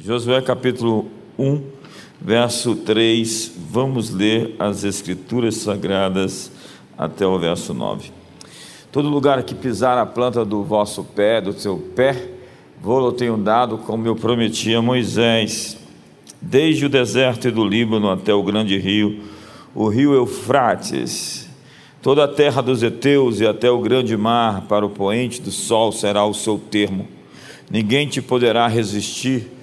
Josué capítulo 1, verso 3, vamos ler as Escrituras Sagradas até o verso 9. Todo lugar que pisar a planta do vosso pé, do seu pé, vou-lo tenho dado, como eu prometi a Moisés, desde o deserto do Líbano até o grande rio, o rio Eufrates, toda a terra dos heteus e até o grande mar, para o poente do sol será o seu termo. Ninguém te poderá resistir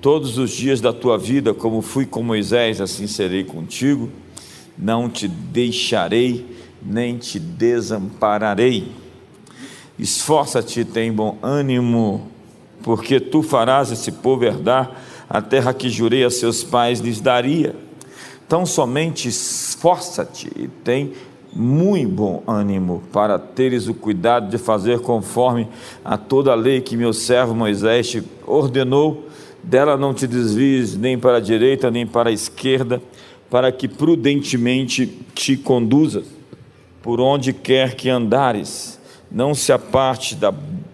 Todos os dias da tua vida, como fui com Moisés, assim serei contigo. Não te deixarei, nem te desampararei. Esforça-te, tem bom ânimo, porque tu farás esse povo herdar a terra que jurei a seus pais lhes daria. Então somente esforça-te e tem muito bom ânimo para teres o cuidado de fazer conforme a toda a lei que meu servo Moisés te ordenou dela não te desvies nem para a direita nem para a esquerda, para que prudentemente te conduzas por onde quer que andares. Não se aparte da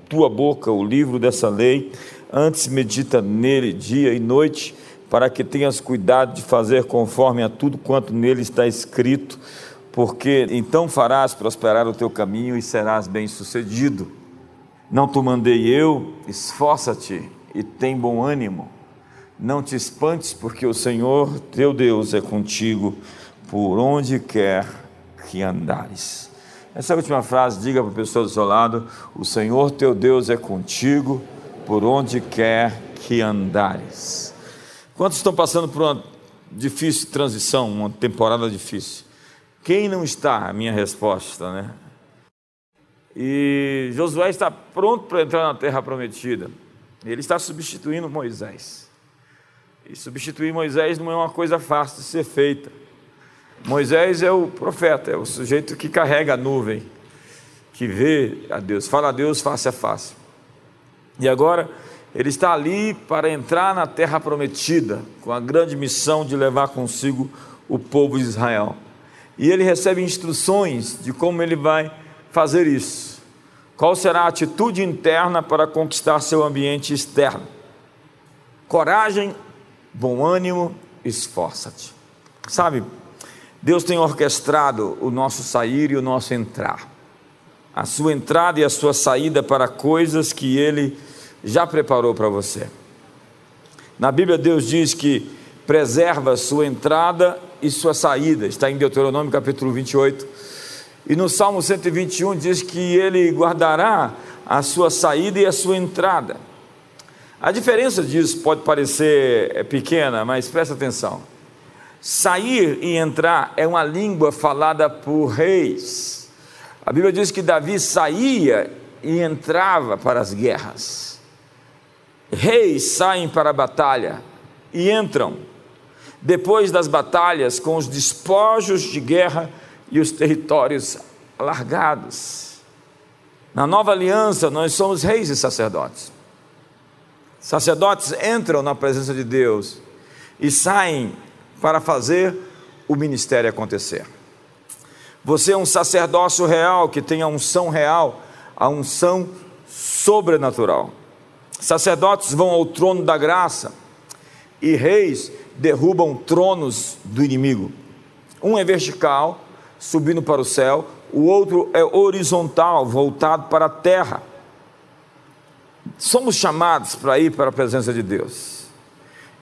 tua boca o livro dessa lei, antes medita nele dia e noite, para que tenhas cuidado de fazer conforme a tudo quanto nele está escrito, porque então farás prosperar o teu caminho e serás bem-sucedido. Não te mandei eu, esforça-te e tem bom ânimo. Não te espantes, porque o Senhor teu Deus é contigo por onde quer que andares. Essa última frase, diga para a pessoa do seu lado: O Senhor teu Deus é contigo por onde quer que andares. Quantos estão passando por uma difícil transição, uma temporada difícil? Quem não está? A minha resposta, né? E Josué está pronto para entrar na terra prometida. Ele está substituindo Moisés. E substituir Moisés não é uma coisa fácil de ser feita. Moisés é o profeta, é o sujeito que carrega a nuvem, que vê a Deus, fala a Deus face a face. E agora ele está ali para entrar na terra prometida, com a grande missão de levar consigo o povo de Israel. E ele recebe instruções de como ele vai fazer isso. Qual será a atitude interna para conquistar seu ambiente externo? Coragem, bom ânimo, esforça-te. Sabe, Deus tem orquestrado o nosso sair e o nosso entrar. A sua entrada e a sua saída para coisas que Ele já preparou para você. Na Bíblia, Deus diz que preserva sua entrada e sua saída. Está em Deuteronômio capítulo 28 e no Salmo 121 diz que ele guardará a sua saída e a sua entrada. A diferença disso pode parecer é, pequena, mas presta atenção. Sair e entrar é uma língua falada por reis. A Bíblia diz que Davi saía e entrava para as guerras. Reis saem para a batalha e entram. Depois das batalhas, com os despojos de guerra, e os territórios alargados. Na nova aliança, nós somos reis e sacerdotes. Sacerdotes entram na presença de Deus e saem para fazer o ministério acontecer. Você é um sacerdócio real que tem a unção real, a unção sobrenatural. Sacerdotes vão ao trono da graça e reis derrubam tronos do inimigo. Um é vertical subindo para o céu, o outro é horizontal, voltado para a terra. Somos chamados para ir para a presença de Deus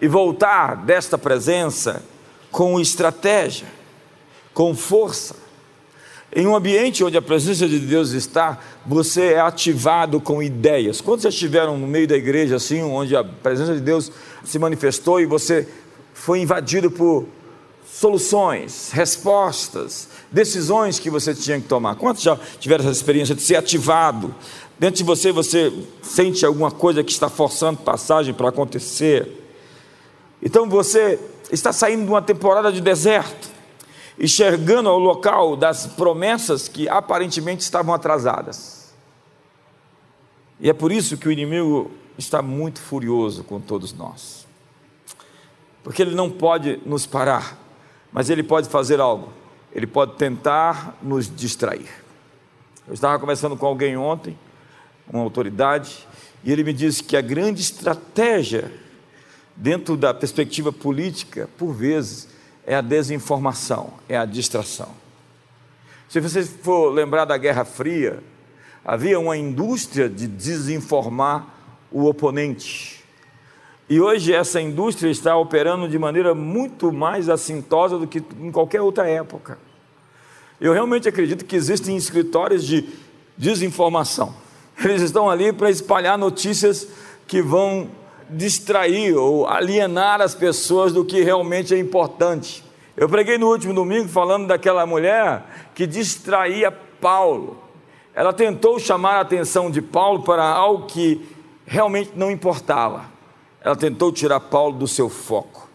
e voltar desta presença com estratégia, com força. Em um ambiente onde a presença de Deus está, você é ativado com ideias. Quando já estiveram no meio da igreja, assim, onde a presença de Deus se manifestou e você foi invadido por soluções, respostas, decisões que você tinha que tomar. Quantos já tiveram essa experiência de ser ativado? Dentro de você, você sente alguma coisa que está forçando passagem para acontecer. Então você está saindo de uma temporada de deserto e chegando ao local das promessas que aparentemente estavam atrasadas. E é por isso que o inimigo está muito furioso com todos nós. Porque ele não pode nos parar mas ele pode fazer algo. Ele pode tentar nos distrair. Eu estava conversando com alguém ontem, uma autoridade, e ele me disse que a grande estratégia dentro da perspectiva política, por vezes, é a desinformação, é a distração. Se você for lembrar da Guerra Fria, havia uma indústria de desinformar o oponente. E hoje essa indústria está operando de maneira muito mais assintosa do que em qualquer outra época. Eu realmente acredito que existem escritórios de desinformação. Eles estão ali para espalhar notícias que vão distrair ou alienar as pessoas do que realmente é importante. Eu preguei no último domingo falando daquela mulher que distraía Paulo. Ela tentou chamar a atenção de Paulo para algo que realmente não importava. Ela tentou tirar Paulo do seu foco.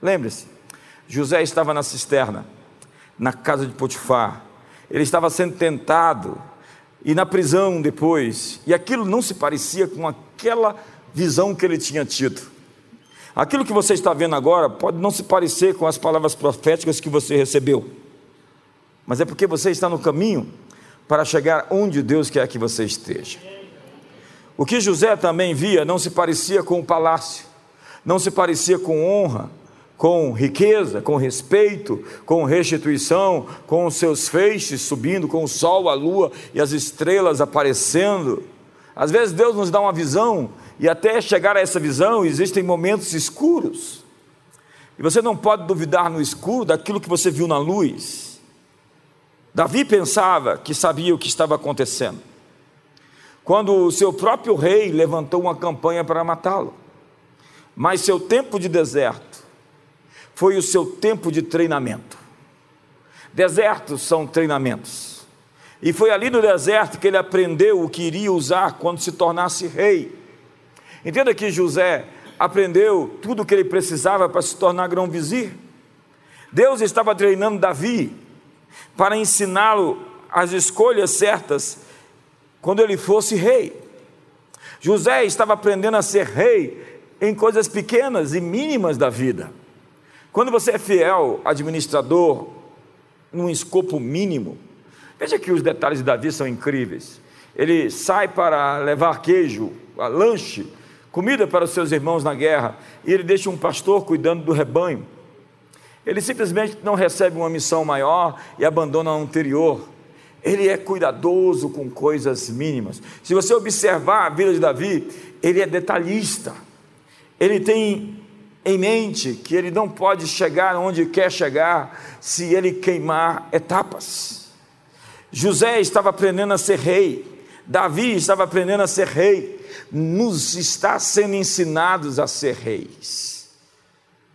Lembre-se, José estava na cisterna, na casa de Potifar. Ele estava sendo tentado e na prisão depois. E aquilo não se parecia com aquela visão que ele tinha tido. Aquilo que você está vendo agora pode não se parecer com as palavras proféticas que você recebeu, mas é porque você está no caminho para chegar onde Deus quer que você esteja. O que José também via não se parecia com o palácio, não se parecia com honra, com riqueza, com respeito, com restituição, com os seus feixes subindo, com o sol, a lua e as estrelas aparecendo. Às vezes Deus nos dá uma visão e até chegar a essa visão existem momentos escuros. E você não pode duvidar no escuro daquilo que você viu na luz. Davi pensava que sabia o que estava acontecendo. Quando o seu próprio rei levantou uma campanha para matá-lo. Mas seu tempo de deserto foi o seu tempo de treinamento. Desertos são treinamentos. E foi ali no deserto que ele aprendeu o que iria usar quando se tornasse rei. Entenda que José aprendeu tudo o que ele precisava para se tornar grão-vizir. Deus estava treinando Davi para ensiná-lo as escolhas certas quando ele fosse rei. José estava aprendendo a ser rei em coisas pequenas e mínimas da vida. Quando você é fiel administrador num escopo mínimo, Veja que os detalhes de Davi são incríveis. Ele sai para levar queijo, lanche, comida para os seus irmãos na guerra, e ele deixa um pastor cuidando do rebanho. Ele simplesmente não recebe uma missão maior e abandona a anterior. Ele é cuidadoso com coisas mínimas. Se você observar a vida de Davi, ele é detalhista. Ele tem em mente que ele não pode chegar onde quer chegar se ele queimar etapas. José estava aprendendo a ser rei, Davi estava aprendendo a ser rei, nos está sendo ensinados a ser reis.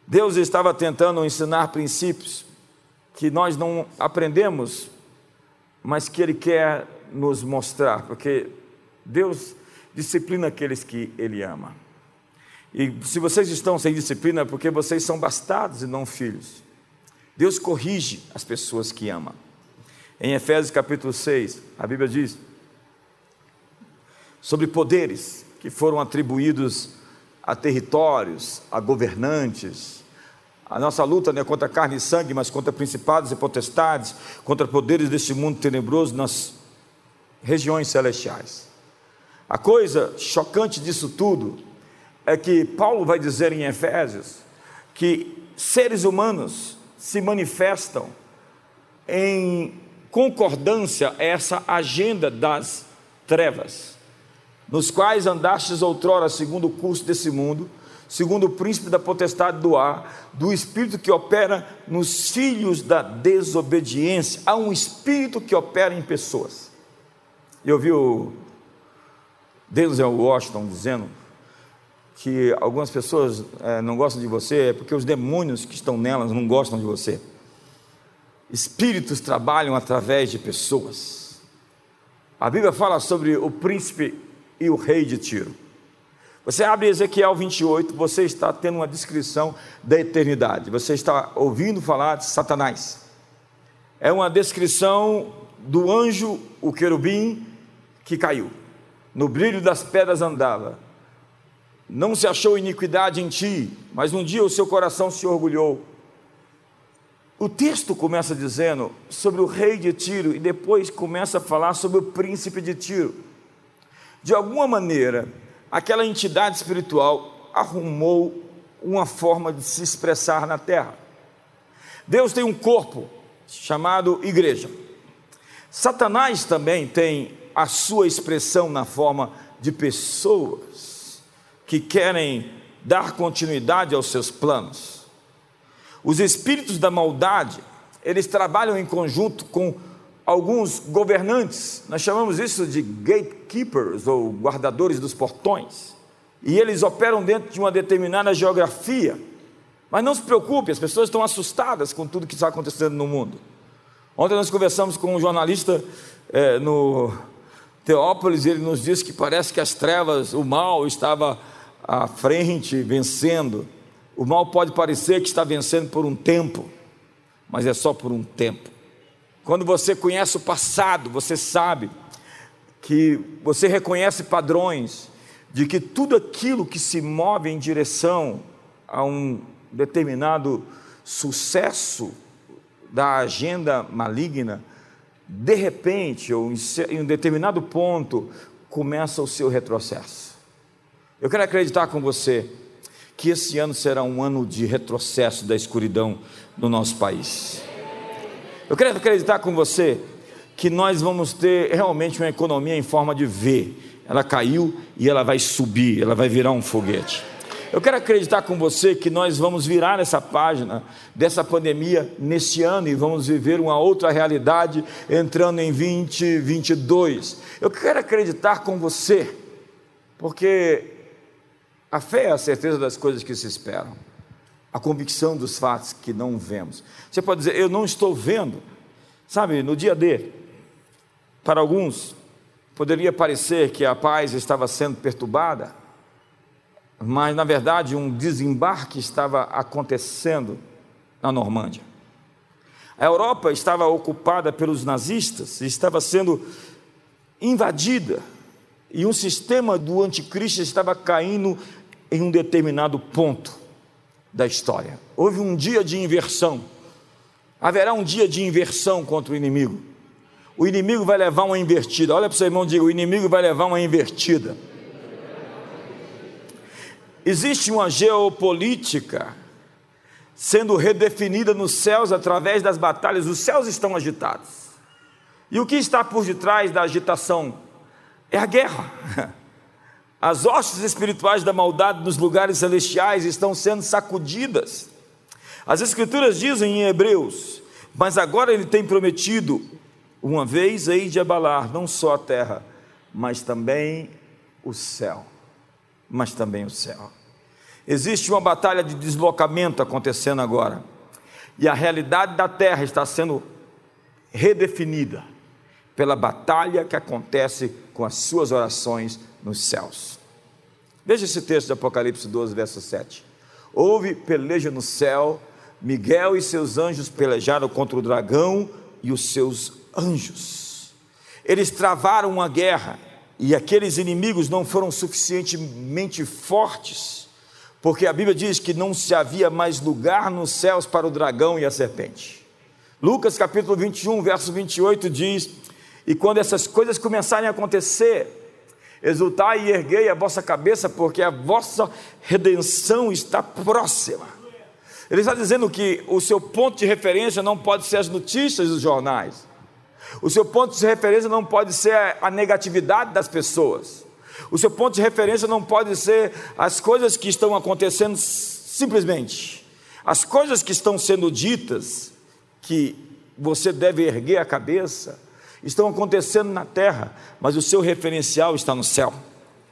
Deus estava tentando ensinar princípios que nós não aprendemos, mas que Ele quer nos mostrar, porque Deus disciplina aqueles que Ele ama. E se vocês estão sem disciplina, é porque vocês são bastados e não filhos. Deus corrige as pessoas que ama. Em Efésios capítulo 6, a Bíblia diz sobre poderes que foram atribuídos a territórios, a governantes. A nossa luta não é contra carne e sangue, mas contra principados e potestades, contra poderes deste mundo tenebroso nas regiões celestiais. A coisa chocante disso tudo é que Paulo vai dizer em Efésios que seres humanos se manifestam em concordância a essa agenda das trevas, nos quais andastes outrora segundo o curso desse mundo, segundo o príncipe da potestade do ar, do espírito que opera nos filhos da desobediência. Há um espírito que opera em pessoas. Eu vi o Denzel Washington dizendo que algumas pessoas é, não gostam de você é porque os demônios que estão nelas não gostam de você. Espíritos trabalham através de pessoas. A Bíblia fala sobre o príncipe e o rei de Tiro. Você abre Ezequiel 28, você está tendo uma descrição da eternidade. Você está ouvindo falar de Satanás. É uma descrição do anjo, o querubim, que caiu. No brilho das pedras andava. Não se achou iniquidade em ti, mas um dia o seu coração se orgulhou o texto começa dizendo sobre o rei de Tiro e depois começa a falar sobre o príncipe de Tiro. De alguma maneira, aquela entidade espiritual arrumou uma forma de se expressar na terra. Deus tem um corpo chamado igreja. Satanás também tem a sua expressão na forma de pessoas que querem dar continuidade aos seus planos. Os espíritos da maldade, eles trabalham em conjunto com alguns governantes, nós chamamos isso de gatekeepers ou guardadores dos portões, e eles operam dentro de uma determinada geografia. Mas não se preocupe, as pessoas estão assustadas com tudo que está acontecendo no mundo. Ontem nós conversamos com um jornalista é, no Teópolis, e ele nos disse que parece que as trevas, o mal estava à frente, vencendo. O mal pode parecer que está vencendo por um tempo, mas é só por um tempo. Quando você conhece o passado, você sabe que você reconhece padrões de que tudo aquilo que se move em direção a um determinado sucesso da agenda maligna, de repente, ou em um determinado ponto, começa o seu retrocesso. Eu quero acreditar com você que esse ano será um ano de retrocesso da escuridão no nosso país. Eu quero acreditar com você que nós vamos ter realmente uma economia em forma de V. Ela caiu e ela vai subir, ela vai virar um foguete. Eu quero acreditar com você que nós vamos virar essa página dessa pandemia nesse ano e vamos viver uma outra realidade entrando em 2022. Eu quero acreditar com você, porque a fé é a certeza das coisas que se esperam a convicção dos fatos que não vemos. Você pode dizer, eu não estou vendo. Sabe, no dia D, para alguns, poderia parecer que a paz estava sendo perturbada, mas na verdade um desembarque estava acontecendo na Normândia. A Europa estava ocupada pelos nazistas, estava sendo invadida, e um sistema do anticristo estava caindo em um determinado ponto da história. Houve um dia de inversão. Haverá um dia de inversão contra o inimigo. O inimigo vai levar uma invertida. Olha para o seu irmão e diga: o inimigo vai levar uma invertida. Existe uma geopolítica sendo redefinida nos céus através das batalhas. Os céus estão agitados. E o que está por detrás da agitação? É a guerra. As hostes espirituais da maldade nos lugares celestiais estão sendo sacudidas. As Escrituras dizem em Hebreus: Mas agora ele tem prometido, uma vez hei de abalar não só a terra, mas também o céu. Mas também o céu. Existe uma batalha de deslocamento acontecendo agora, e a realidade da terra está sendo redefinida pela batalha que acontece com as suas orações nos céus. Veja esse texto de Apocalipse 12, verso 7. Houve peleja no céu, Miguel e seus anjos pelejaram contra o dragão e os seus anjos. Eles travaram uma guerra e aqueles inimigos não foram suficientemente fortes, porque a Bíblia diz que não se havia mais lugar nos céus para o dragão e a serpente. Lucas capítulo 21, verso 28 diz: E quando essas coisas começarem a acontecer, Exultai e erguei a vossa cabeça, porque a vossa redenção está próxima. Ele está dizendo que o seu ponto de referência não pode ser as notícias dos jornais. O seu ponto de referência não pode ser a negatividade das pessoas. O seu ponto de referência não pode ser as coisas que estão acontecendo simplesmente. As coisas que estão sendo ditas, que você deve erguer a cabeça, estão acontecendo na terra, mas o seu referencial está no céu.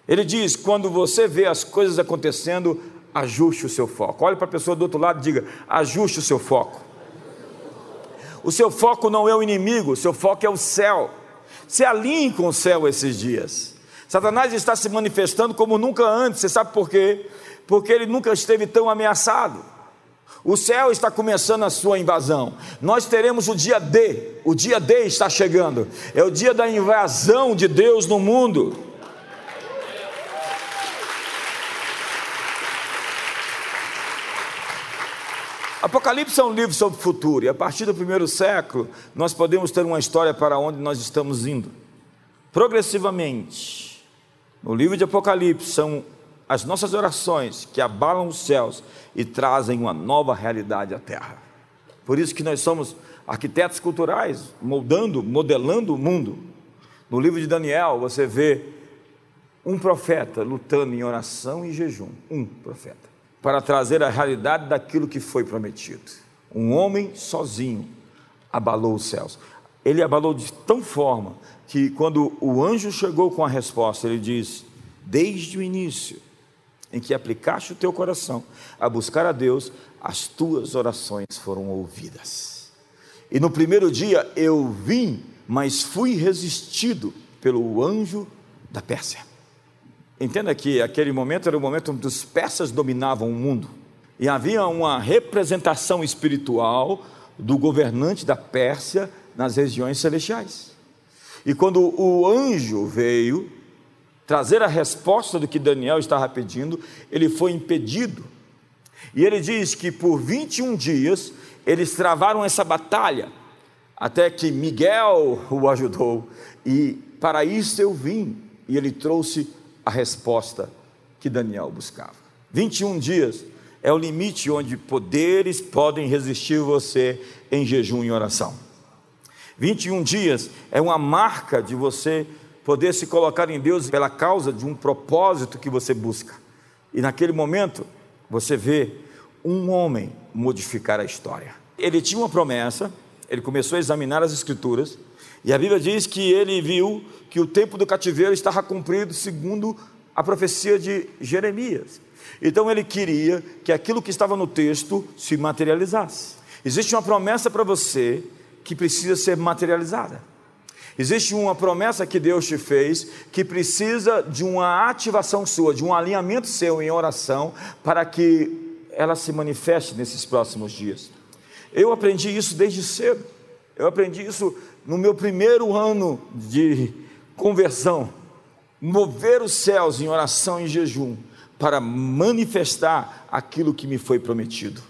Ele diz: quando você vê as coisas acontecendo, ajuste o seu foco. Olhe para a pessoa do outro lado e diga: ajuste o seu foco. O seu foco não é o inimigo, o seu foco é o céu. Se alinhe com o céu esses dias. Satanás está se manifestando como nunca antes. Você sabe por quê? Porque ele nunca esteve tão ameaçado. O céu está começando a sua invasão. Nós teremos o dia D. O dia D está chegando. É o dia da invasão de Deus no mundo. Apocalipse é um livro sobre o futuro, e a partir do primeiro século, nós podemos ter uma história para onde nós estamos indo. Progressivamente, no livro de Apocalipse, são as nossas orações que abalam os céus e trazem uma nova realidade à terra. Por isso que nós somos arquitetos culturais, moldando, modelando o mundo. No livro de Daniel, você vê um profeta lutando em oração e jejum, um profeta, para trazer a realidade daquilo que foi prometido. Um homem sozinho abalou os céus. Ele abalou de tão forma que quando o anjo chegou com a resposta, ele diz: Desde o início em que aplicaste o teu coração a buscar a Deus, as tuas orações foram ouvidas. E no primeiro dia eu vim, mas fui resistido pelo anjo da Pérsia. Entenda que aquele momento era o momento onde os persas dominavam o mundo. E havia uma representação espiritual do governante da Pérsia nas regiões celestiais. E quando o anjo veio trazer a resposta do que Daniel estava pedindo, ele foi impedido. E ele diz que por 21 dias eles travaram essa batalha, até que Miguel o ajudou, e para isso eu vim, e ele trouxe a resposta que Daniel buscava. 21 dias é o limite onde poderes podem resistir você em jejum e oração. 21 dias é uma marca de você poder se colocar em Deus pela causa de um propósito que você busca. E naquele momento, você vê um homem modificar a história. Ele tinha uma promessa, ele começou a examinar as Escrituras, e a Bíblia diz que ele viu que o tempo do cativeiro estava cumprido segundo a profecia de Jeremias. Então ele queria que aquilo que estava no texto se materializasse. Existe uma promessa para você que precisa ser materializada. Existe uma promessa que Deus te fez que precisa de uma ativação sua, de um alinhamento seu em oração para que ela se manifeste nesses próximos dias. Eu aprendi isso desde cedo. Eu aprendi isso no meu primeiro ano de conversão. Mover os céus em oração e jejum para manifestar aquilo que me foi prometido.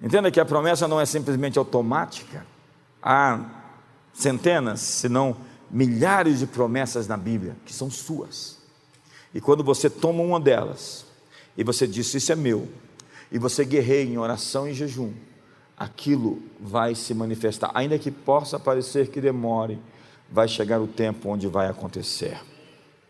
Entenda que a promessa não é simplesmente automática. Há centenas, se não milhares de promessas na Bíblia que são suas. E quando você toma uma delas e você diz: Isso é meu, e você guerreia em oração e jejum, aquilo vai se manifestar, ainda que possa parecer que demore, vai chegar o tempo onde vai acontecer.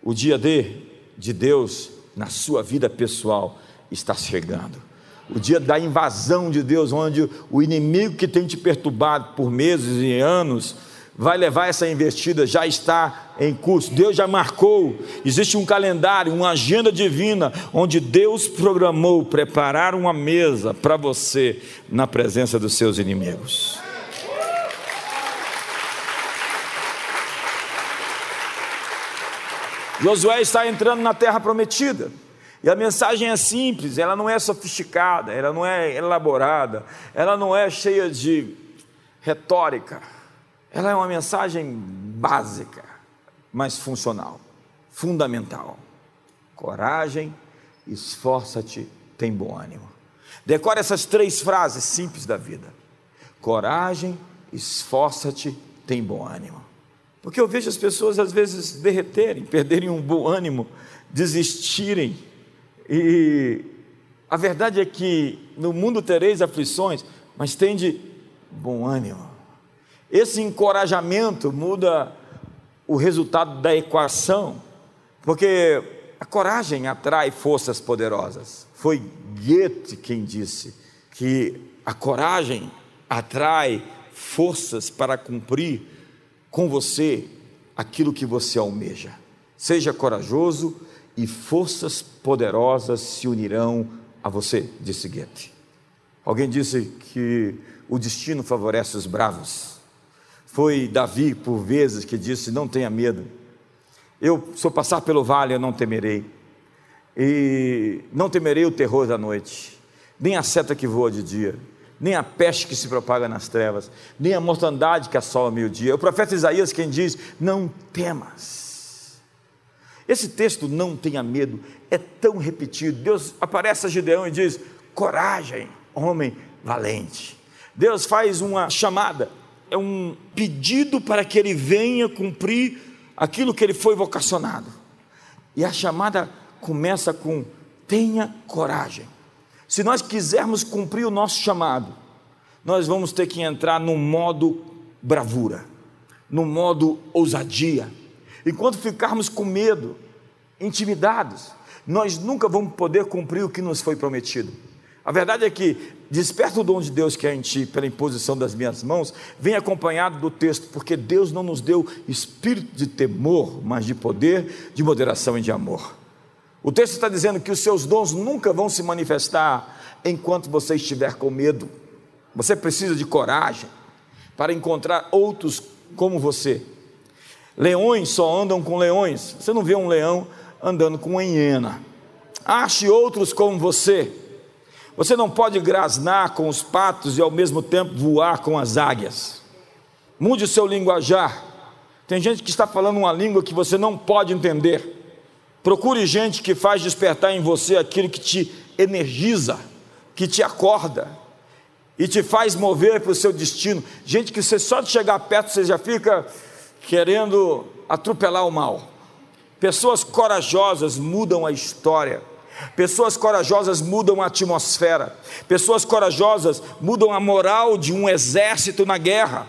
O dia D de Deus na sua vida pessoal está chegando o dia da invasão de Deus, onde o inimigo que tem te perturbado por meses e anos vai levar essa investida, já está em curso. Deus já marcou, existe um calendário, uma agenda divina, onde Deus programou preparar uma mesa para você na presença dos seus inimigos. Josué está entrando na terra prometida. E a mensagem é simples, ela não é sofisticada, ela não é elaborada, ela não é cheia de retórica. Ela é uma mensagem básica, mas funcional, fundamental. Coragem, esforça-te, tem bom ânimo. Decore essas três frases simples da vida. Coragem, esforça-te, tem bom ânimo. Porque eu vejo as pessoas às vezes derreterem, perderem um bom ânimo, desistirem e a verdade é que no mundo tereis aflições, mas tende bom ânimo. Esse encorajamento muda o resultado da equação, porque a coragem atrai forças poderosas. Foi Goethe quem disse que a coragem atrai forças para cumprir com você aquilo que você almeja. Seja corajoso, e forças poderosas se unirão a você, disse Goethe. Alguém disse que o destino favorece os bravos. Foi Davi, por vezes, que disse: Não tenha medo. Eu, se eu passar pelo vale, eu não temerei. E não temerei o terror da noite, nem a seta que voa de dia, nem a peste que se propaga nas trevas, nem a mortandade que assola meio-dia. O profeta Isaías quem diz: Não temas esse texto, não tenha medo, é tão repetido. Deus aparece a Gideão e diz: coragem, homem valente. Deus faz uma chamada, é um pedido para que ele venha cumprir aquilo que ele foi vocacionado. E a chamada começa com tenha coragem. Se nós quisermos cumprir o nosso chamado, nós vamos ter que entrar no modo bravura, no modo ousadia. Enquanto ficarmos com medo, intimidados, nós nunca vamos poder cumprir o que nos foi prometido. A verdade é que desperta o dom de Deus que é em ti pela imposição das minhas mãos, vem acompanhado do texto, porque Deus não nos deu espírito de temor, mas de poder, de moderação e de amor. O texto está dizendo que os seus dons nunca vão se manifestar enquanto você estiver com medo. Você precisa de coragem para encontrar outros como você. Leões só andam com leões. Você não vê um leão andando com uma hiena. Ache outros como você. Você não pode grasnar com os patos e ao mesmo tempo voar com as águias. Mude o seu linguajar. Tem gente que está falando uma língua que você não pode entender. Procure gente que faz despertar em você aquilo que te energiza, que te acorda e te faz mover para o seu destino. Gente que você só de chegar perto você já fica querendo atropelar o mal. Pessoas corajosas mudam a história. Pessoas corajosas mudam a atmosfera. Pessoas corajosas mudam a moral de um exército na guerra.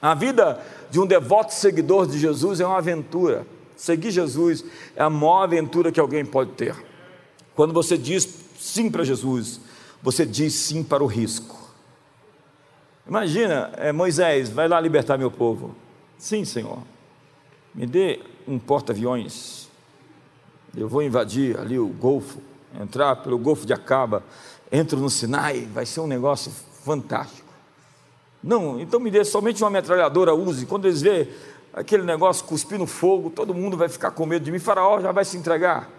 A vida de um devoto seguidor de Jesus é uma aventura. Seguir Jesus é a maior aventura que alguém pode ter. Quando você diz sim para Jesus, você diz sim para o risco. Imagina, é, Moisés, vai lá libertar meu povo. Sim, Senhor. Me dê um porta-aviões. Eu vou invadir ali o Golfo, entrar pelo Golfo de Acaba, entro no Sinai, vai ser um negócio fantástico. Não, então me dê somente uma metralhadora, use. Quando eles verem aquele negócio cuspindo fogo, todo mundo vai ficar com medo de mim. Faraó já vai se entregar.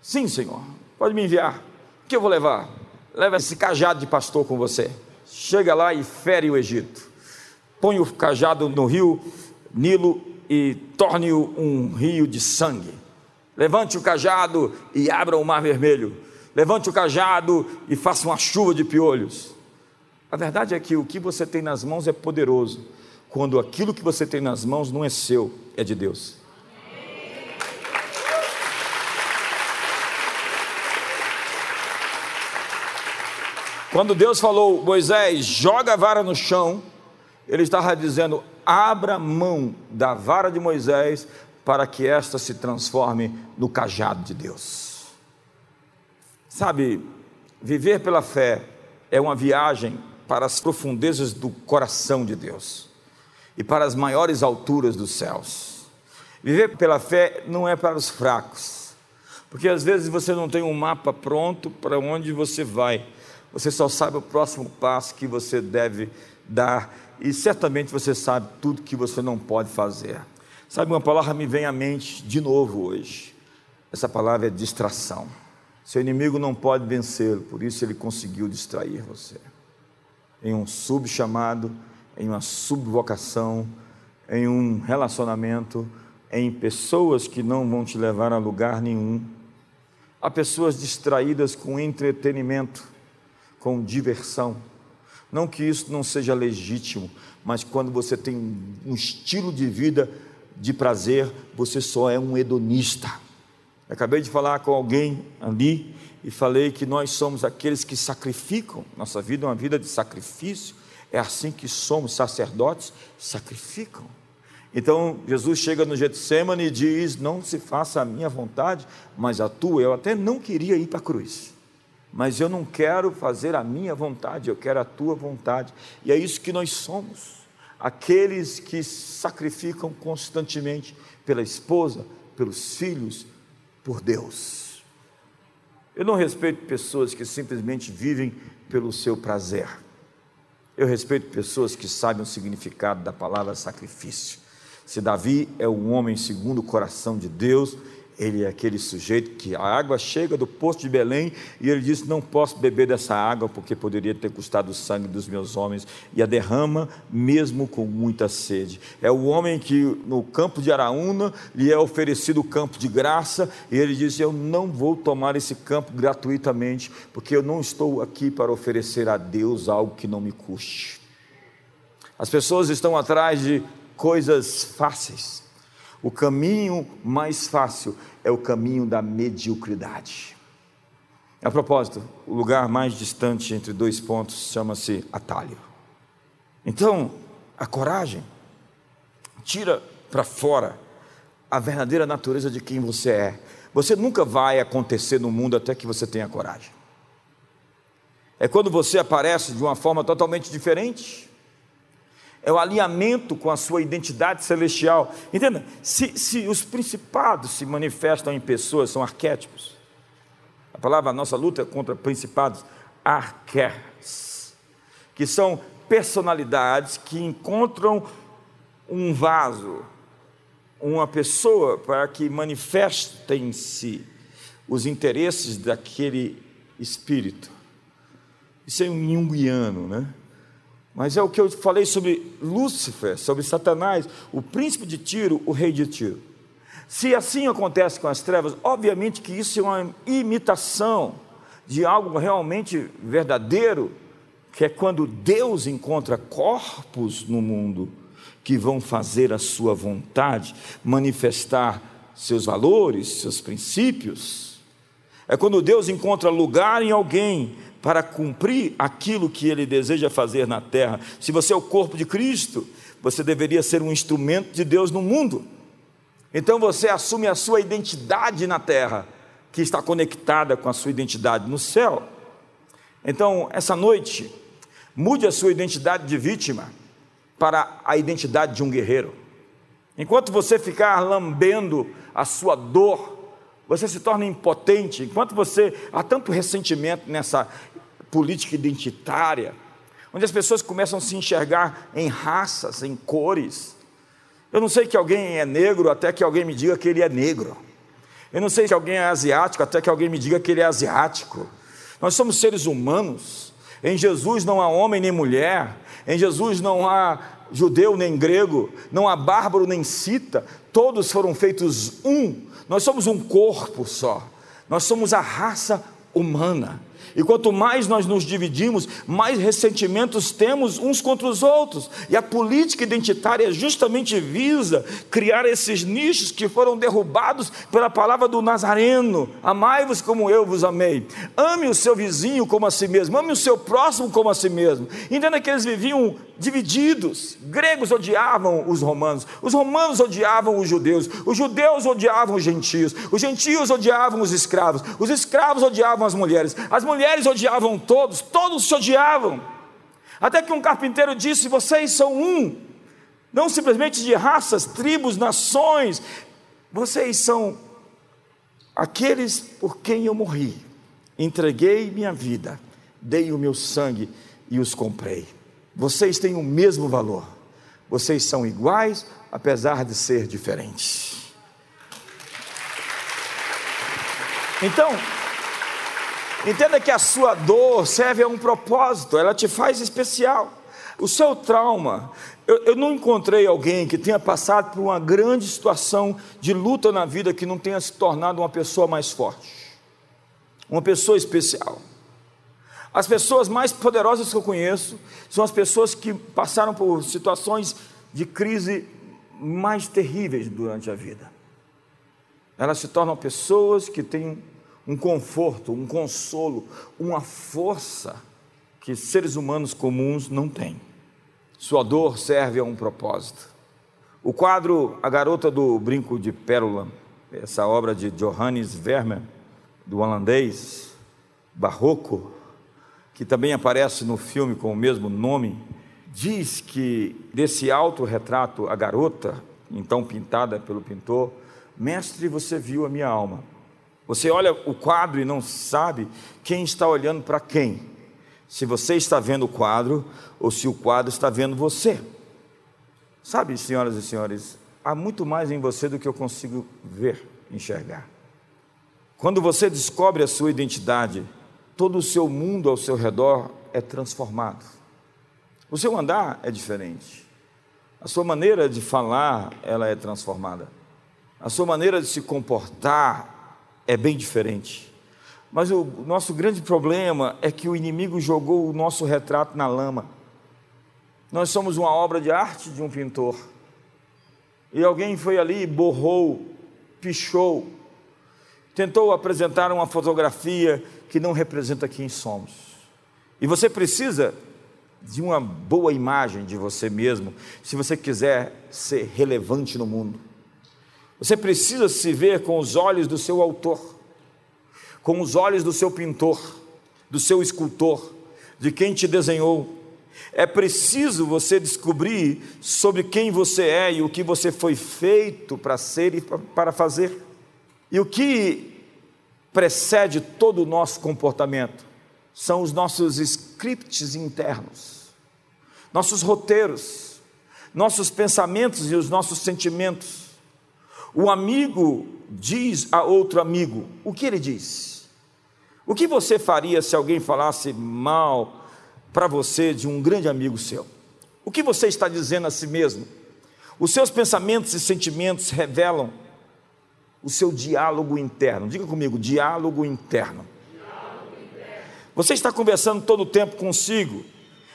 Sim, Senhor, pode me enviar. O que eu vou levar? Leva esse cajado de pastor com você. Chega lá e fere o Egito. Põe o cajado no rio Nilo e torne-o um rio de sangue. Levante o cajado e abra o mar vermelho. Levante o cajado e faça uma chuva de piolhos. A verdade é que o que você tem nas mãos é poderoso, quando aquilo que você tem nas mãos não é seu, é de Deus. Quando Deus falou, Moisés, joga a vara no chão, ele estava dizendo: abra mão da vara de Moisés para que esta se transforme no cajado de Deus. Sabe, viver pela fé é uma viagem para as profundezas do coração de Deus e para as maiores alturas dos céus. Viver pela fé não é para os fracos, porque às vezes você não tem um mapa pronto para onde você vai, você só sabe o próximo passo que você deve dar e certamente você sabe tudo que você não pode fazer. Sabe, uma palavra me vem à mente de novo hoje. Essa palavra é distração. Seu inimigo não pode vencê-lo, por isso ele conseguiu distrair você. Em um subchamado, em uma subvocação, em um relacionamento, em pessoas que não vão te levar a lugar nenhum. Há pessoas distraídas com entretenimento, com diversão. Não que isso não seja legítimo, mas quando você tem um estilo de vida de prazer, você só é um hedonista. acabei de falar com alguém ali e falei que nós somos aqueles que sacrificam. Nossa vida é uma vida de sacrifício. É assim que somos sacerdotes, sacrificam. Então Jesus chega no Getsemane e diz: Não se faça a minha vontade, mas a tua. Eu até não queria ir para a cruz, mas eu não quero fazer a minha vontade, eu quero a tua vontade. E é isso que nós somos aqueles que sacrificam constantemente pela esposa, pelos filhos, por Deus. Eu não respeito pessoas que simplesmente vivem pelo seu prazer. Eu respeito pessoas que sabem o significado da palavra sacrifício. Se Davi é um homem segundo o coração de Deus, ele é aquele sujeito que a água chega do poço de Belém e ele diz: Não posso beber dessa água porque poderia ter custado o sangue dos meus homens, e a derrama mesmo com muita sede. É o homem que no campo de Araúna lhe é oferecido o campo de graça e ele diz: Eu não vou tomar esse campo gratuitamente porque eu não estou aqui para oferecer a Deus algo que não me custe. As pessoas estão atrás de coisas fáceis o caminho mais fácil é o caminho da mediocridade. A propósito, o lugar mais distante entre dois pontos chama-se atalho. Então, a coragem tira para fora a verdadeira natureza de quem você é. Você nunca vai acontecer no mundo até que você tenha coragem. É quando você aparece de uma forma totalmente diferente. É o alinhamento com a sua identidade celestial. Entenda? Se, se os principados se manifestam em pessoas, são arquétipos. A palavra, a nossa luta é contra principados, arqués, que são personalidades que encontram um vaso, uma pessoa para que manifestem-se os interesses daquele espírito. Isso é um junguiano, né? Mas é o que eu falei sobre Lúcifer, sobre Satanás, o príncipe de Tiro, o rei de Tiro. Se assim acontece com as trevas, obviamente que isso é uma imitação de algo realmente verdadeiro, que é quando Deus encontra corpos no mundo que vão fazer a sua vontade, manifestar seus valores, seus princípios. É quando Deus encontra lugar em alguém para cumprir aquilo que ele deseja fazer na terra. Se você é o corpo de Cristo, você deveria ser um instrumento de Deus no mundo. Então você assume a sua identidade na terra, que está conectada com a sua identidade no céu. Então, essa noite, mude a sua identidade de vítima para a identidade de um guerreiro. Enquanto você ficar lambendo a sua dor, você se torna impotente. Enquanto você há tanto ressentimento nessa política identitária, onde as pessoas começam a se enxergar em raças, em cores. Eu não sei que alguém é negro até que alguém me diga que ele é negro. Eu não sei que alguém é asiático até que alguém me diga que ele é asiático. Nós somos seres humanos. Em Jesus não há homem nem mulher. Em Jesus não há judeu nem grego, não há bárbaro nem cita, todos foram feitos um. Nós somos um corpo só. Nós somos a raça humana. E quanto mais nós nos dividimos, mais ressentimentos temos uns contra os outros. E a política identitária justamente visa criar esses nichos que foram derrubados pela palavra do Nazareno: Amai-vos como eu vos amei. Ame o seu vizinho como a si mesmo. Ame o seu próximo como a si mesmo. Entenda que eles viviam divididos. Gregos odiavam os romanos, os romanos odiavam os judeus, os judeus odiavam os gentios, os gentios odiavam os escravos, os escravos odiavam as mulheres, as mulheres odiavam todos, todos se odiavam. Até que um carpinteiro disse: Vocês são um, não simplesmente de raças, tribos, nações, vocês são aqueles por quem eu morri. Entreguei minha vida, dei o meu sangue e os comprei. Vocês têm o mesmo valor. Vocês são iguais, apesar de ser diferentes. Então, entenda que a sua dor serve a um propósito, ela te faz especial. O seu trauma, eu, eu, não encontrei alguém que tenha passado por uma grande situação de luta na vida que não tenha se tornado uma pessoa mais forte, uma pessoa especial. As pessoas mais poderosas que eu conheço são as pessoas que passaram por situações de crise mais terríveis durante a vida. Elas se tornam pessoas que têm um conforto, um consolo, uma força que seres humanos comuns não têm. Sua dor serve a um propósito. O quadro A Garota do Brinco de Pérola, essa obra de Johannes Vermeer, do holandês, barroco, que também aparece no filme com o mesmo nome, diz que desse autorretrato, a garota, então pintada pelo pintor, mestre, você viu a minha alma. Você olha o quadro e não sabe quem está olhando para quem. Se você está vendo o quadro ou se o quadro está vendo você. Sabe, senhoras e senhores, há muito mais em você do que eu consigo ver, enxergar. Quando você descobre a sua identidade, todo o seu mundo ao seu redor é transformado. O seu andar é diferente. A sua maneira de falar, ela é transformada. A sua maneira de se comportar é bem diferente. Mas o nosso grande problema é que o inimigo jogou o nosso retrato na lama. Nós somos uma obra de arte de um pintor. E alguém foi ali e borrou, pichou, tentou apresentar uma fotografia que não representa quem somos. E você precisa de uma boa imagem de você mesmo, se você quiser ser relevante no mundo. Você precisa se ver com os olhos do seu autor, com os olhos do seu pintor, do seu escultor, de quem te desenhou. É preciso você descobrir sobre quem você é e o que você foi feito para ser e para fazer. E o que precede todo o nosso comportamento são os nossos scripts internos, nossos roteiros, nossos pensamentos e os nossos sentimentos. O amigo diz a outro amigo: o que ele diz? O que você faria se alguém falasse mal para você de um grande amigo seu? O que você está dizendo a si mesmo? Os seus pensamentos e sentimentos revelam o seu diálogo interno. Diga comigo, diálogo interno. Você está conversando todo o tempo consigo.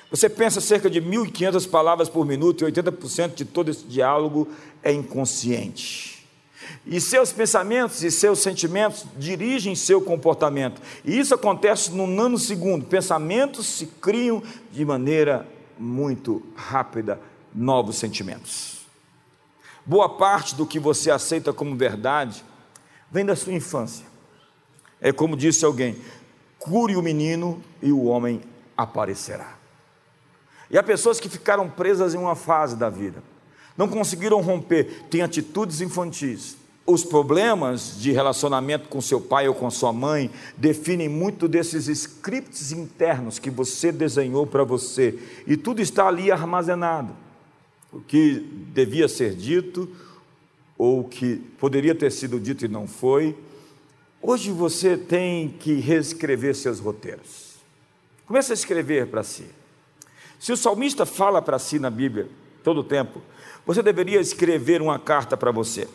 Você pensa cerca de 1.500 palavras por minuto e 80% de todo esse diálogo é inconsciente. E seus pensamentos e seus sentimentos dirigem seu comportamento. E isso acontece num nanosegundo. Pensamentos se criam de maneira muito rápida, novos sentimentos. Boa parte do que você aceita como verdade vem da sua infância. É como disse alguém: cure o menino e o homem aparecerá. E há pessoas que ficaram presas em uma fase da vida, não conseguiram romper, têm atitudes infantis. Os problemas de relacionamento com seu pai ou com sua mãe definem muito desses scripts internos que você desenhou para você, e tudo está ali armazenado. O que devia ser dito, ou o que poderia ter sido dito e não foi, Hoje você tem que reescrever seus roteiros. Comece a escrever para si. Se o salmista fala para si na Bíblia todo o tempo, você deveria escrever uma carta para você.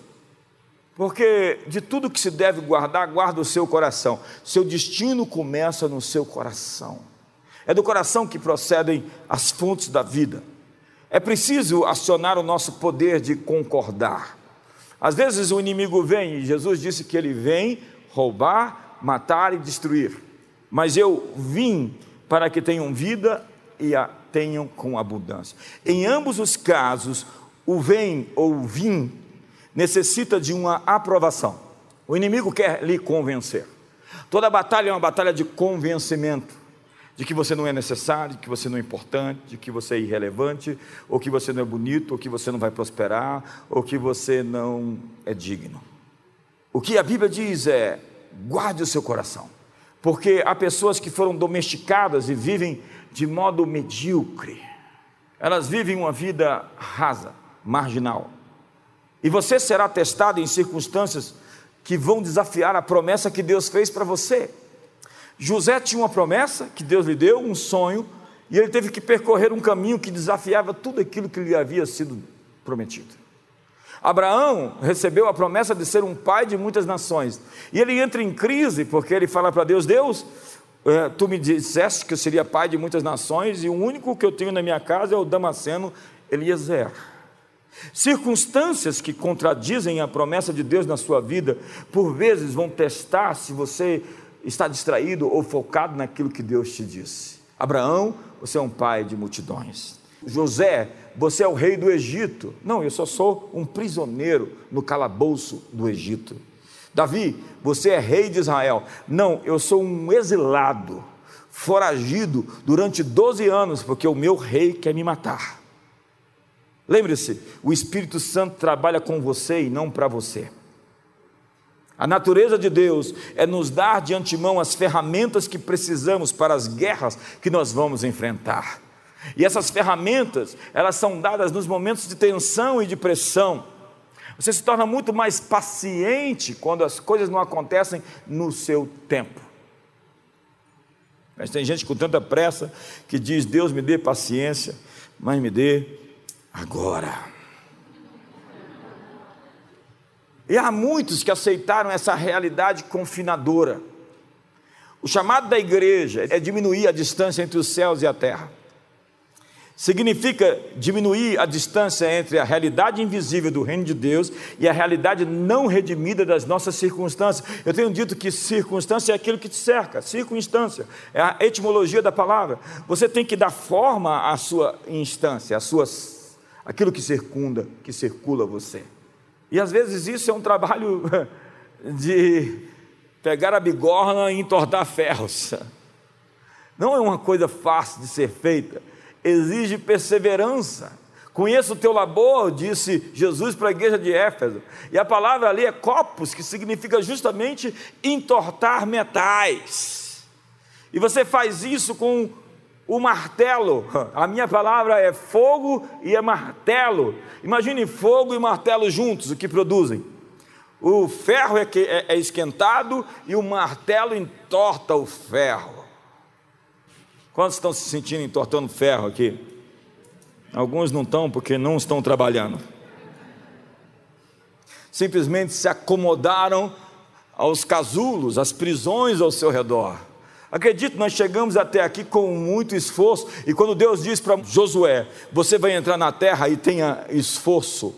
Porque de tudo que se deve guardar, guarda o seu coração. Seu destino começa no seu coração. É do coração que procedem as fontes da vida. É preciso acionar o nosso poder de concordar. Às vezes o inimigo vem, e Jesus disse que ele vem roubar, matar e destruir. Mas eu vim para que tenham vida e a tenham com abundância. Em ambos os casos, o vem ou o vim necessita de uma aprovação. O inimigo quer lhe convencer. Toda batalha é uma batalha de convencimento de que você não é necessário, de que você não é importante, de que você é irrelevante, ou que você não é bonito, ou que você não vai prosperar, ou que você não é digno. O que a Bíblia diz é: guarde o seu coração, porque há pessoas que foram domesticadas e vivem de modo medíocre, elas vivem uma vida rasa, marginal, e você será testado em circunstâncias que vão desafiar a promessa que Deus fez para você. José tinha uma promessa que Deus lhe deu, um sonho, e ele teve que percorrer um caminho que desafiava tudo aquilo que lhe havia sido prometido. Abraão recebeu a promessa de ser um pai de muitas nações. E ele entra em crise porque ele fala para Deus: Deus, é, tu me disseste que eu seria pai de muitas nações e o único que eu tenho na minha casa é o Damasceno Eliezer. Circunstâncias que contradizem a promessa de Deus na sua vida, por vezes vão testar se você está distraído ou focado naquilo que Deus te disse. Abraão, você é um pai de multidões. José, você é o rei do Egito. Não, eu só sou um prisioneiro no calabouço do Egito. Davi, você é rei de Israel. Não, eu sou um exilado, foragido durante 12 anos, porque o meu rei quer me matar. Lembre-se, o Espírito Santo trabalha com você e não para você. A natureza de Deus é nos dar de antemão as ferramentas que precisamos para as guerras que nós vamos enfrentar. E essas ferramentas, elas são dadas nos momentos de tensão e de pressão. Você se torna muito mais paciente quando as coisas não acontecem no seu tempo. Mas tem gente com tanta pressa que diz: Deus me dê paciência, mas me dê agora. E há muitos que aceitaram essa realidade confinadora. O chamado da igreja é diminuir a distância entre os céus e a terra. significa diminuir a distância entre a realidade invisível do reino de Deus e a realidade não redimida das nossas circunstâncias. Eu tenho dito que circunstância é aquilo que te cerca, circunstância é a etimologia da palavra. Você tem que dar forma à sua instância, às suas, aquilo que circunda, que circula você. E às vezes isso é um trabalho de pegar a bigorna e entortar ferros. Não é uma coisa fácil de ser feita exige perseverança. Conheça o teu labor, disse Jesus para a igreja de Éfeso. E a palavra ali é copos, que significa justamente entortar metais. E você faz isso com o martelo. A minha palavra é fogo e é martelo. Imagine fogo e martelo juntos, o que produzem. O ferro é, é, é esquentado e o martelo entorta o ferro. Quantos estão se sentindo entortando ferro aqui? Alguns não estão porque não estão trabalhando. Simplesmente se acomodaram aos casulos, às prisões ao seu redor. Acredito, nós chegamos até aqui com muito esforço, e quando Deus diz para Josué: Você vai entrar na terra e tenha esforço,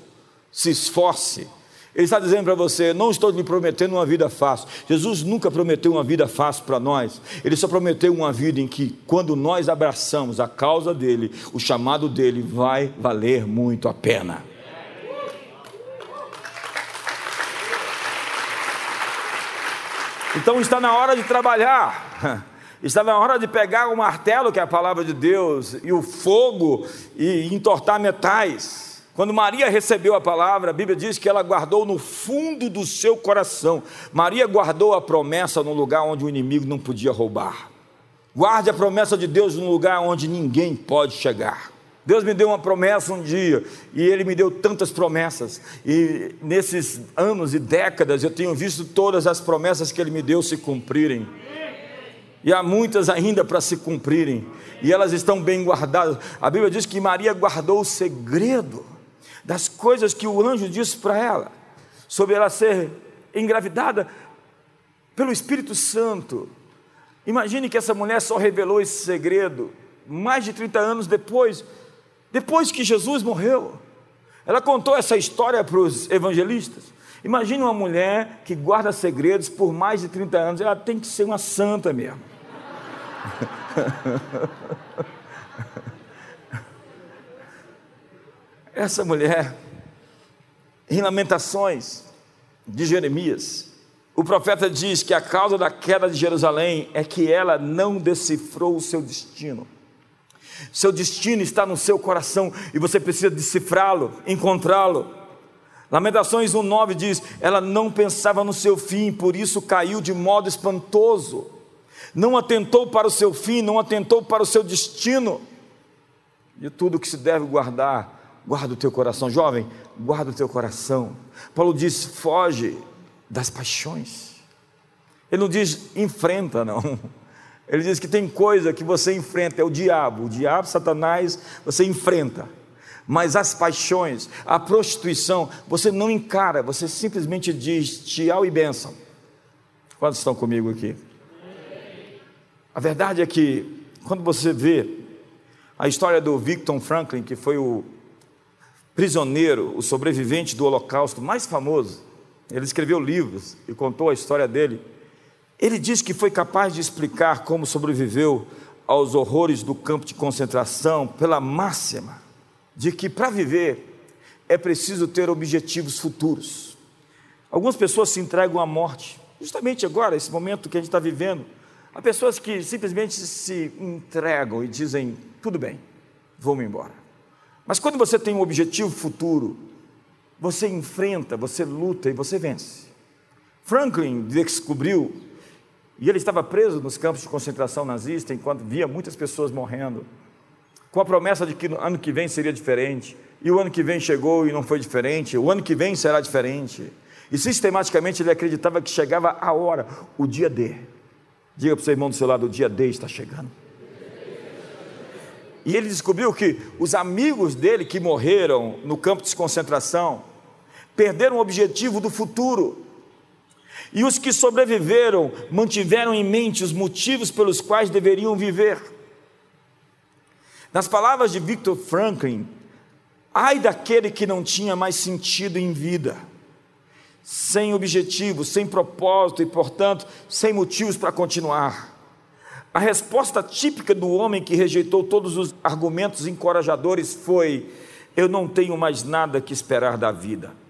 se esforce, ele está dizendo para você: não estou lhe prometendo uma vida fácil. Jesus nunca prometeu uma vida fácil para nós. Ele só prometeu uma vida em que, quando nós abraçamos a causa dele, o chamado dele vai valer muito a pena. Então está na hora de trabalhar. Está na hora de pegar o martelo, que é a palavra de Deus, e o fogo e entortar metais. Quando Maria recebeu a palavra, a Bíblia diz que ela guardou no fundo do seu coração. Maria guardou a promessa no lugar onde o inimigo não podia roubar. Guarde a promessa de Deus no lugar onde ninguém pode chegar. Deus me deu uma promessa um dia, e Ele me deu tantas promessas, e nesses anos e décadas eu tenho visto todas as promessas que Ele me deu se cumprirem, e há muitas ainda para se cumprirem, e elas estão bem guardadas. A Bíblia diz que Maria guardou o segredo, das coisas que o anjo disse para ela, sobre ela ser engravidada pelo Espírito Santo. Imagine que essa mulher só revelou esse segredo mais de 30 anos depois, depois que Jesus morreu. Ela contou essa história para os evangelistas. Imagine uma mulher que guarda segredos por mais de 30 anos, ela tem que ser uma santa mesmo. Essa mulher, em Lamentações de Jeremias, o profeta diz que a causa da queda de Jerusalém é que ela não decifrou o seu destino. Seu destino está no seu coração e você precisa decifrá-lo, encontrá-lo. Lamentações 1,9 diz: Ela não pensava no seu fim, por isso caiu de modo espantoso. Não atentou para o seu fim, não atentou para o seu destino. De tudo que se deve guardar, guarda o teu coração. Jovem, guarda o teu coração. Paulo diz: foge das paixões. Ele não diz enfrenta, não. Ele diz que tem coisa que você enfrenta, é o diabo. O diabo, Satanás, você enfrenta. Mas as paixões, a prostituição, você não encara, você simplesmente diz tchau e bênção. Quantos estão comigo aqui? A verdade é que, quando você vê a história do Victor Franklin, que foi o prisioneiro, o sobrevivente do Holocausto mais famoso, ele escreveu livros e contou a história dele. Ele diz que foi capaz de explicar como sobreviveu aos horrores do campo de concentração pela máxima de que para viver é preciso ter objetivos futuros. Algumas pessoas se entregam à morte, justamente agora, esse momento que a gente está vivendo. Há pessoas que simplesmente se entregam e dizem: tudo bem, vou-me embora. Mas quando você tem um objetivo futuro, você enfrenta, você luta e você vence. Franklin descobriu, e ele estava preso nos campos de concentração nazista enquanto via muitas pessoas morrendo, com a promessa de que no ano que vem seria diferente, e o ano que vem chegou e não foi diferente, o ano que vem será diferente. E sistematicamente ele acreditava que chegava a hora, o dia D. Diga para o seu irmão do seu lado: o dia D está chegando. E ele descobriu que os amigos dele que morreram no campo de concentração perderam o objetivo do futuro. E os que sobreviveram mantiveram em mente os motivos pelos quais deveriam viver. Nas palavras de Victor Franklin, ai daquele que não tinha mais sentido em vida, sem objetivo, sem propósito e, portanto, sem motivos para continuar. A resposta típica do homem que rejeitou todos os argumentos encorajadores foi: Eu não tenho mais nada que esperar da vida.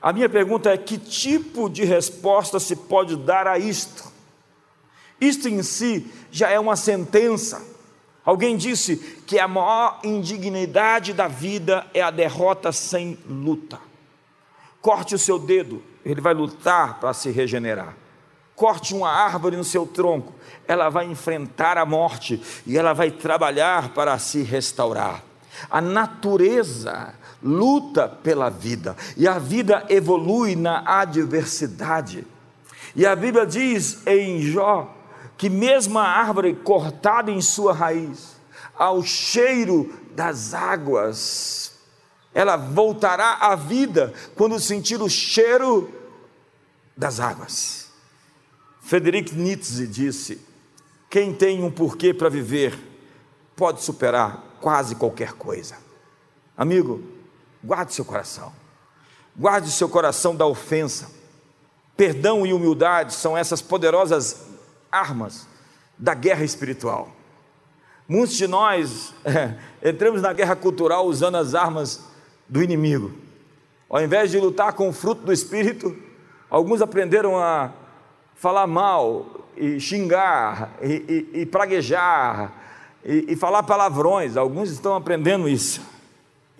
A minha pergunta é: que tipo de resposta se pode dar a isto? Isto em si já é uma sentença. Alguém disse que a maior indignidade da vida é a derrota sem luta. Corte o seu dedo, ele vai lutar para se regenerar. Corte uma árvore no seu tronco, ela vai enfrentar a morte e ela vai trabalhar para se restaurar. A natureza luta pela vida e a vida evolui na adversidade. E a Bíblia diz em Jó que mesmo a árvore cortada em sua raiz, ao cheiro das águas, ela voltará à vida quando sentir o cheiro das águas. Frederic Nietzsche disse: Quem tem um porquê para viver pode superar quase qualquer coisa. Amigo, guarde seu coração, guarde seu coração da ofensa. Perdão e humildade são essas poderosas armas da guerra espiritual. Muitos de nós é, entramos na guerra cultural usando as armas do inimigo. Ao invés de lutar com o fruto do espírito, alguns aprenderam a falar mal e xingar e, e, e praguejar e, e falar palavrões. Alguns estão aprendendo isso.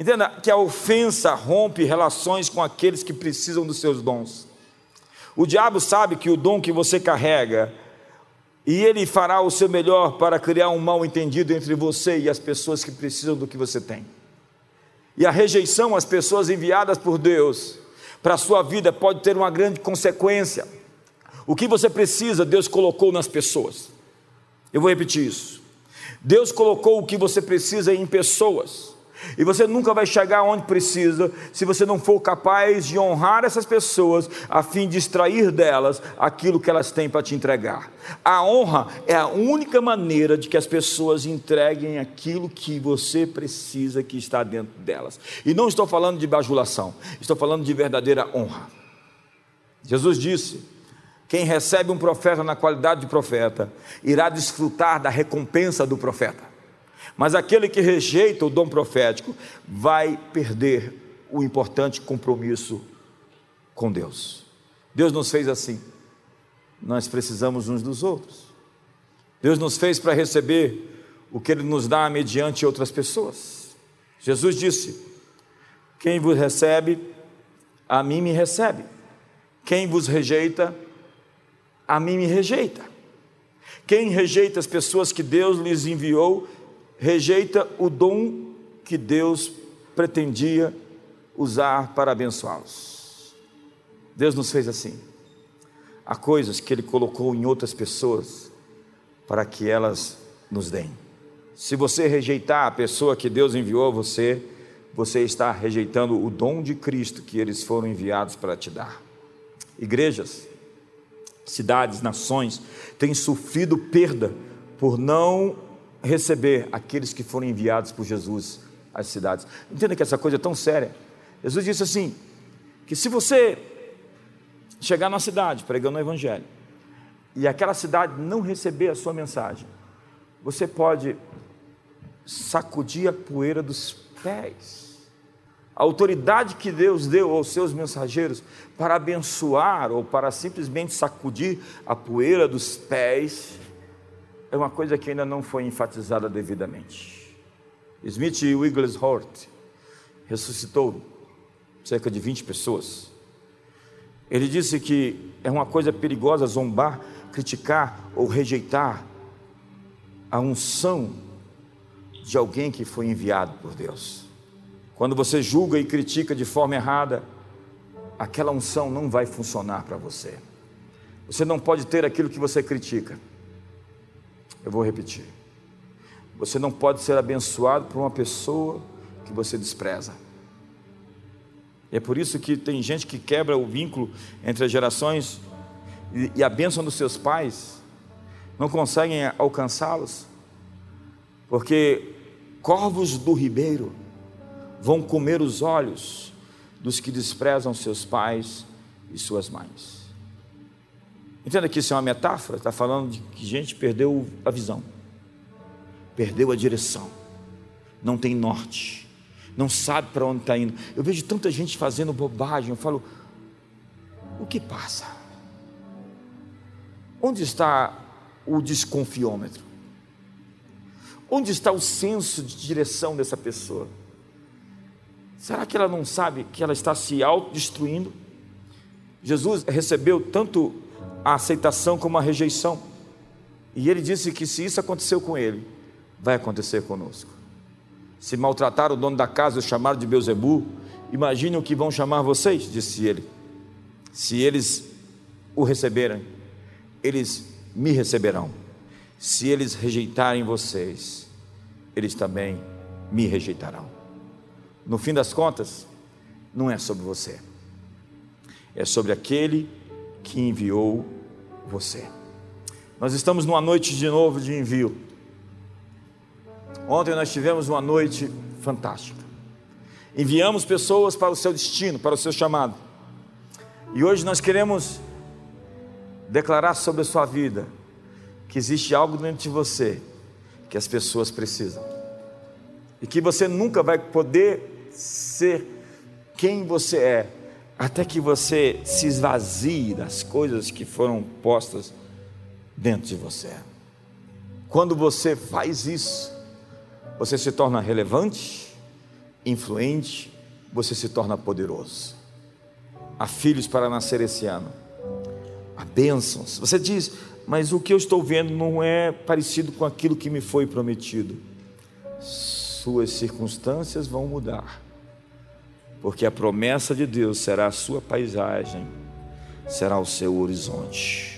Entenda que a ofensa rompe relações com aqueles que precisam dos seus dons. O diabo sabe que o dom que você carrega e ele fará o seu melhor para criar um mal entendido entre você e as pessoas que precisam do que você tem. E a rejeição às pessoas enviadas por Deus para a sua vida pode ter uma grande consequência. O que você precisa, Deus colocou nas pessoas. Eu vou repetir isso. Deus colocou o que você precisa em pessoas. E você nunca vai chegar onde precisa se você não for capaz de honrar essas pessoas a fim de extrair delas aquilo que elas têm para te entregar. A honra é a única maneira de que as pessoas entreguem aquilo que você precisa que está dentro delas. E não estou falando de bajulação, estou falando de verdadeira honra. Jesus disse: quem recebe um profeta na qualidade de profeta irá desfrutar da recompensa do profeta. Mas aquele que rejeita o dom profético vai perder o importante compromisso com Deus. Deus nos fez assim. Nós precisamos uns dos outros. Deus nos fez para receber o que Ele nos dá mediante outras pessoas. Jesus disse: Quem vos recebe, a mim me recebe. Quem vos rejeita, a mim me rejeita. Quem rejeita as pessoas que Deus lhes enviou, rejeita o dom que Deus pretendia usar para abençoá-los. Deus nos fez assim. Há coisas que Ele colocou em outras pessoas para que elas nos deem. Se você rejeitar a pessoa que Deus enviou a você, você está rejeitando o dom de Cristo que eles foram enviados para te dar. Igrejas, cidades, nações têm sofrido perda por não receber aqueles que foram enviados por Jesus às cidades. Entenda que essa coisa é tão séria. Jesus disse assim: que se você chegar numa cidade pregando o Evangelho e aquela cidade não receber a sua mensagem, você pode sacudir a poeira dos pés. A autoridade que Deus deu aos seus mensageiros para abençoar ou para simplesmente sacudir a poeira dos pés é uma coisa que ainda não foi enfatizada devidamente. Smith Wigglesworth ressuscitou cerca de 20 pessoas. Ele disse que é uma coisa perigosa zombar, criticar ou rejeitar a unção de alguém que foi enviado por Deus. Quando você julga e critica de forma errada, aquela unção não vai funcionar para você. Você não pode ter aquilo que você critica. Eu vou repetir. Você não pode ser abençoado por uma pessoa que você despreza. E é por isso que tem gente que quebra o vínculo entre as gerações e a bênção dos seus pais, não conseguem alcançá-los, porque corvos do ribeiro vão comer os olhos dos que desprezam seus pais e suas mães. Entenda que isso é uma metáfora, está falando de que gente perdeu a visão, perdeu a direção, não tem norte, não sabe para onde está indo. Eu vejo tanta gente fazendo bobagem, eu falo, o que passa? Onde está o desconfiômetro? Onde está o senso de direção dessa pessoa? Será que ela não sabe que ela está se autodestruindo? Jesus recebeu tanto a aceitação como a rejeição. E ele disse que se isso aconteceu com ele, vai acontecer conosco. Se maltratar o dono da casa e o chamaram de Beuzebu, imagine o que vão chamar vocês, disse ele. Se eles o receberem, eles me receberão. Se eles rejeitarem vocês, eles também me rejeitarão. No fim das contas, não é sobre você, é sobre aquele que enviou você. Nós estamos numa noite de novo de envio. Ontem nós tivemos uma noite fantástica. Enviamos pessoas para o seu destino, para o seu chamado. E hoje nós queremos declarar sobre a sua vida que existe algo dentro de você que as pessoas precisam. E que você nunca vai poder ser quem você é até que você se esvazie das coisas que foram postas dentro de você. Quando você faz isso, você se torna relevante, influente, você se torna poderoso. Há filhos para nascer esse ano, há bênçãos. Você diz, mas o que eu estou vendo não é parecido com aquilo que me foi prometido. Suas circunstâncias vão mudar porque a promessa de Deus será a sua paisagem, será o seu horizonte.